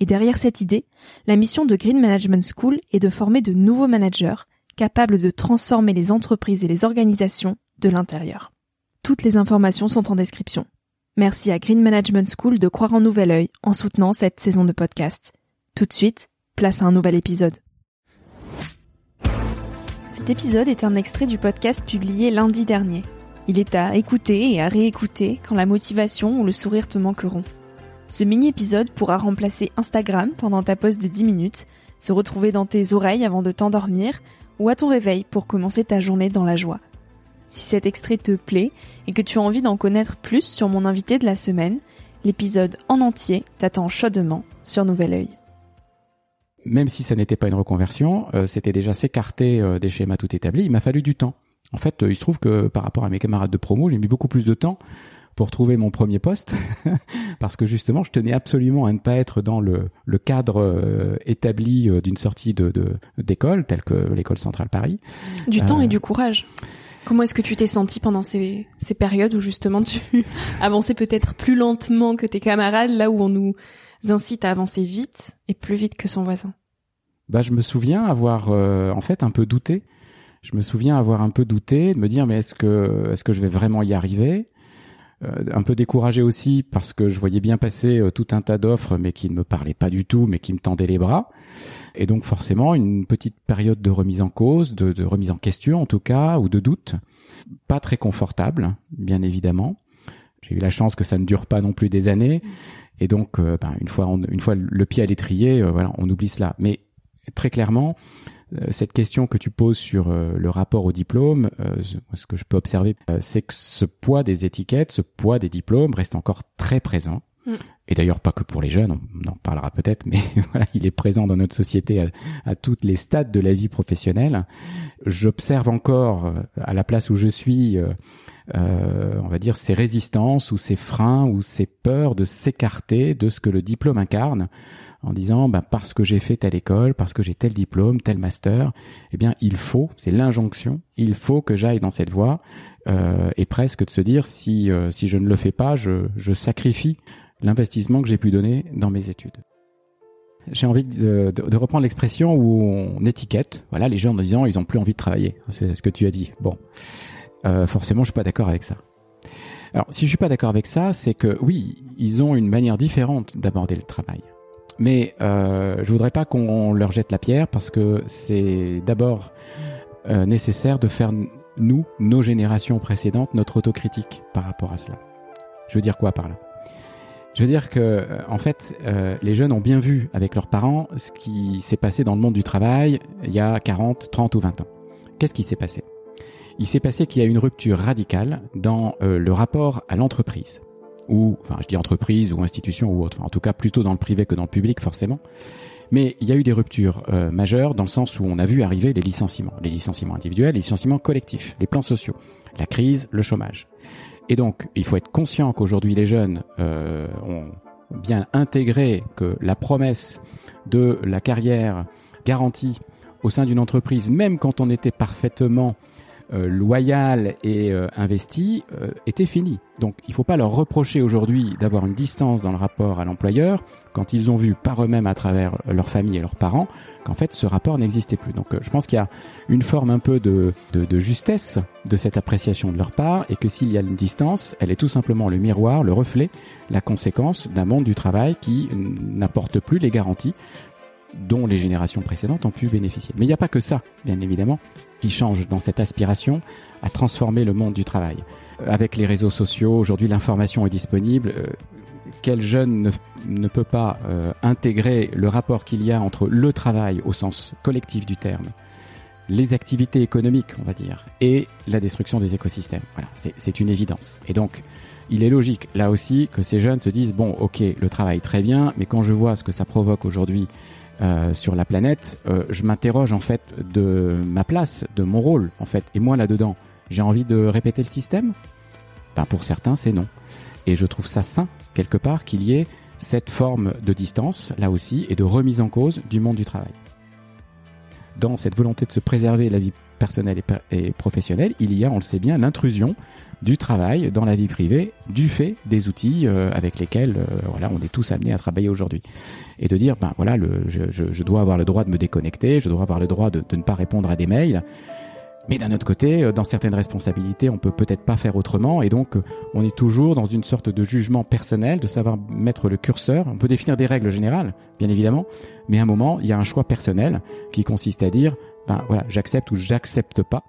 et derrière cette idée, la mission de Green Management School est de former de nouveaux managers capables de transformer les entreprises et les organisations de l'intérieur. Toutes les informations sont en description. Merci à Green Management School de croire en nouvel œil en soutenant cette saison de podcast. Tout de suite, place à un nouvel épisode. Cet épisode est un extrait du podcast publié lundi dernier. Il est à écouter et à réécouter quand la motivation ou le sourire te manqueront. Ce mini-épisode pourra remplacer Instagram pendant ta pause de 10 minutes, se retrouver dans tes oreilles avant de t'endormir ou à ton réveil pour commencer ta journée dans la joie. Si cet extrait te plaît et que tu as envie d'en connaître plus sur mon invité de la semaine, l'épisode en entier t'attend chaudement sur Nouvel Oeil. Même si ça n'était pas une reconversion, euh, c'était déjà s'écarter euh, des schémas tout établis, il m'a fallu du temps. En fait, euh, il se trouve que par rapport à mes camarades de promo, j'ai mis beaucoup plus de temps pour trouver mon premier poste, parce que justement, je tenais absolument à ne pas être dans le, le cadre euh, établi euh, d'une sortie de d'école, telle que l'école centrale Paris. Du temps et du courage. Comment est-ce que tu t'es senti pendant ces, ces périodes où justement tu avançais peut-être plus lentement que tes camarades, là où on nous incite à avancer vite et plus vite que son voisin? Bah, je me souviens avoir en fait un peu douté. Je me souviens avoir un peu douté, de me dire mais est-ce que est-ce que je vais vraiment y arriver? euh, un peu découragé aussi parce que je voyais bien passer euh, tout un tas d'offres mais qui ne me parlaient pas du tout mais qui me tendaient les bras. Et donc forcément une petite période de remise en cause de, remise en question en tout cas ou de doute. Pas très confortable bien évidemment. J'ai eu la chance que ça ne dure pas non plus des années. Et donc euh, ben, une fois une fois le pied à l'étrier voilà on oublie cela. Mais très clairement euh, cette question que tu poses sur euh, le rapport au diplôme, euh, ce que je peux observer, c'est que ce poids des étiquettes, ce poids des diplômes reste encore très présent. Et d'ailleurs pas que pour les jeunes, on en parlera peut-être, mais voilà, il est présent dans notre société à, à toutes les stades de la vie professionnelle. J'observe encore à la place où je suis, euh, on va dire, ces résistances ou ces freins ou ces peurs de s'écarter de ce que le diplôme incarne en disant ben, parce que j'ai fait telle école, parce que j'ai tel diplôme, tel master, eh bien il faut, c'est l'injonction, il faut que j'aille dans cette voie euh, et presque de se dire si euh, si je ne le fais pas, je, je sacrifie l'investissement que j'ai pu donner dans mes études. J'ai envie de, reprendre l'expression où on étiquette, voilà, les gens en disant ils ont plus envie de travailler. C'est ce que tu as dit. Bon, euh, forcément, je suis pas d'accord avec ça. Alors, si je suis pas d'accord avec ça, c'est que oui, ils ont une manière différente d'aborder le travail. Mais euh, je voudrais pas qu'on leur jette la pierre parce que c'est d'abord euh, nécessaire de faire nous, nos générations précédentes, notre autocritique par rapport à cela. Je veux dire quoi par là? Je veux dire que euh, en fait, euh, les jeunes ont bien vu avec leurs parents ce qui s'est passé dans le monde du travail il y a 40, 30 ou 20 ans. Qu'est-ce qui s'est passé? Il s'est passé qu'il y a une rupture radicale dans euh, le rapport à l'entreprise ou, enfin, je dis entreprise ou institution ou autre, en tout cas plutôt dans le privé que dans le public forcément. Mais il y a eu des ruptures euh, majeures dans le sens où on a vu arriver les licenciements, les licenciements individuels, les licenciements collectifs, les plans sociaux, la crise, le chômage. Et donc, il faut être conscient qu'aujourd'hui les jeunes euh, ont bien intégré que la promesse de la carrière garantie au sein d'une entreprise, même quand on était parfaitement loyal et euh, investi euh, était fini. Donc il ne faut pas leur reprocher aujourd'hui d'avoir une distance dans le rapport à l'employeur quand ils ont vu par eux-mêmes à travers leur famille et leurs parents qu'en fait ce rapport n'existait plus. Donc je pense qu'il y a une forme un peu de, de, de, justesse de cette appréciation de leur part et que s'il y a une distance, elle est tout simplement le miroir, le reflet, la conséquence d'un monde du travail qui n'apporte plus les garanties dont les générations précédentes ont pu bénéficier. Mais il n'y a pas que ça, bien évidemment, qui change dans cette aspiration à transformer le monde du travail. Avec les réseaux sociaux, aujourd'hui l'information est disponible. Euh, quel jeune ne, peut pas euh, intégrer le rapport qu'il y a entre le travail au sens collectif du terme, les activités économiques, on va dire, et la destruction des écosystèmes. Voilà, c'est une évidence. Et donc, il est logique, là aussi, que ces jeunes se disent, bon, ok, le travail très bien, mais quand je vois ce que ça provoque aujourd'hui euh, sur la planète, euh, je m'interroge en fait de ma place, de mon rôle en fait. Et moi là-dedans, j'ai envie de répéter le système? Ben, Pour certains, c'est non. Et je trouve ça sain, quelque part, qu'il y ait cette forme de distance, là aussi, et de remise en cause du monde du travail. Dans cette volonté de se préserver la vie personnelle et, professionnelle, il y a, on le sait bien, l'intrusion du travail dans la vie privée du fait des outils euh, avec lesquels euh, voilà on est tous amenés à travailler aujourd'hui. Et de dire ben voilà le, je, je, dois avoir le droit de me déconnecter je dois avoir le droit de, de ne pas répondre à des mails mais d'un autre côté, euh, dans certaines responsabilités, on peut peut-être pas faire autrement, et donc on est toujours dans une sorte de jugement personnel, de savoir mettre le curseur. On peut définir des règles générales, bien évidemment, mais à un moment, il y a un choix personnel qui consiste à dire, ben voilà, j'accepte ou j'accepte pas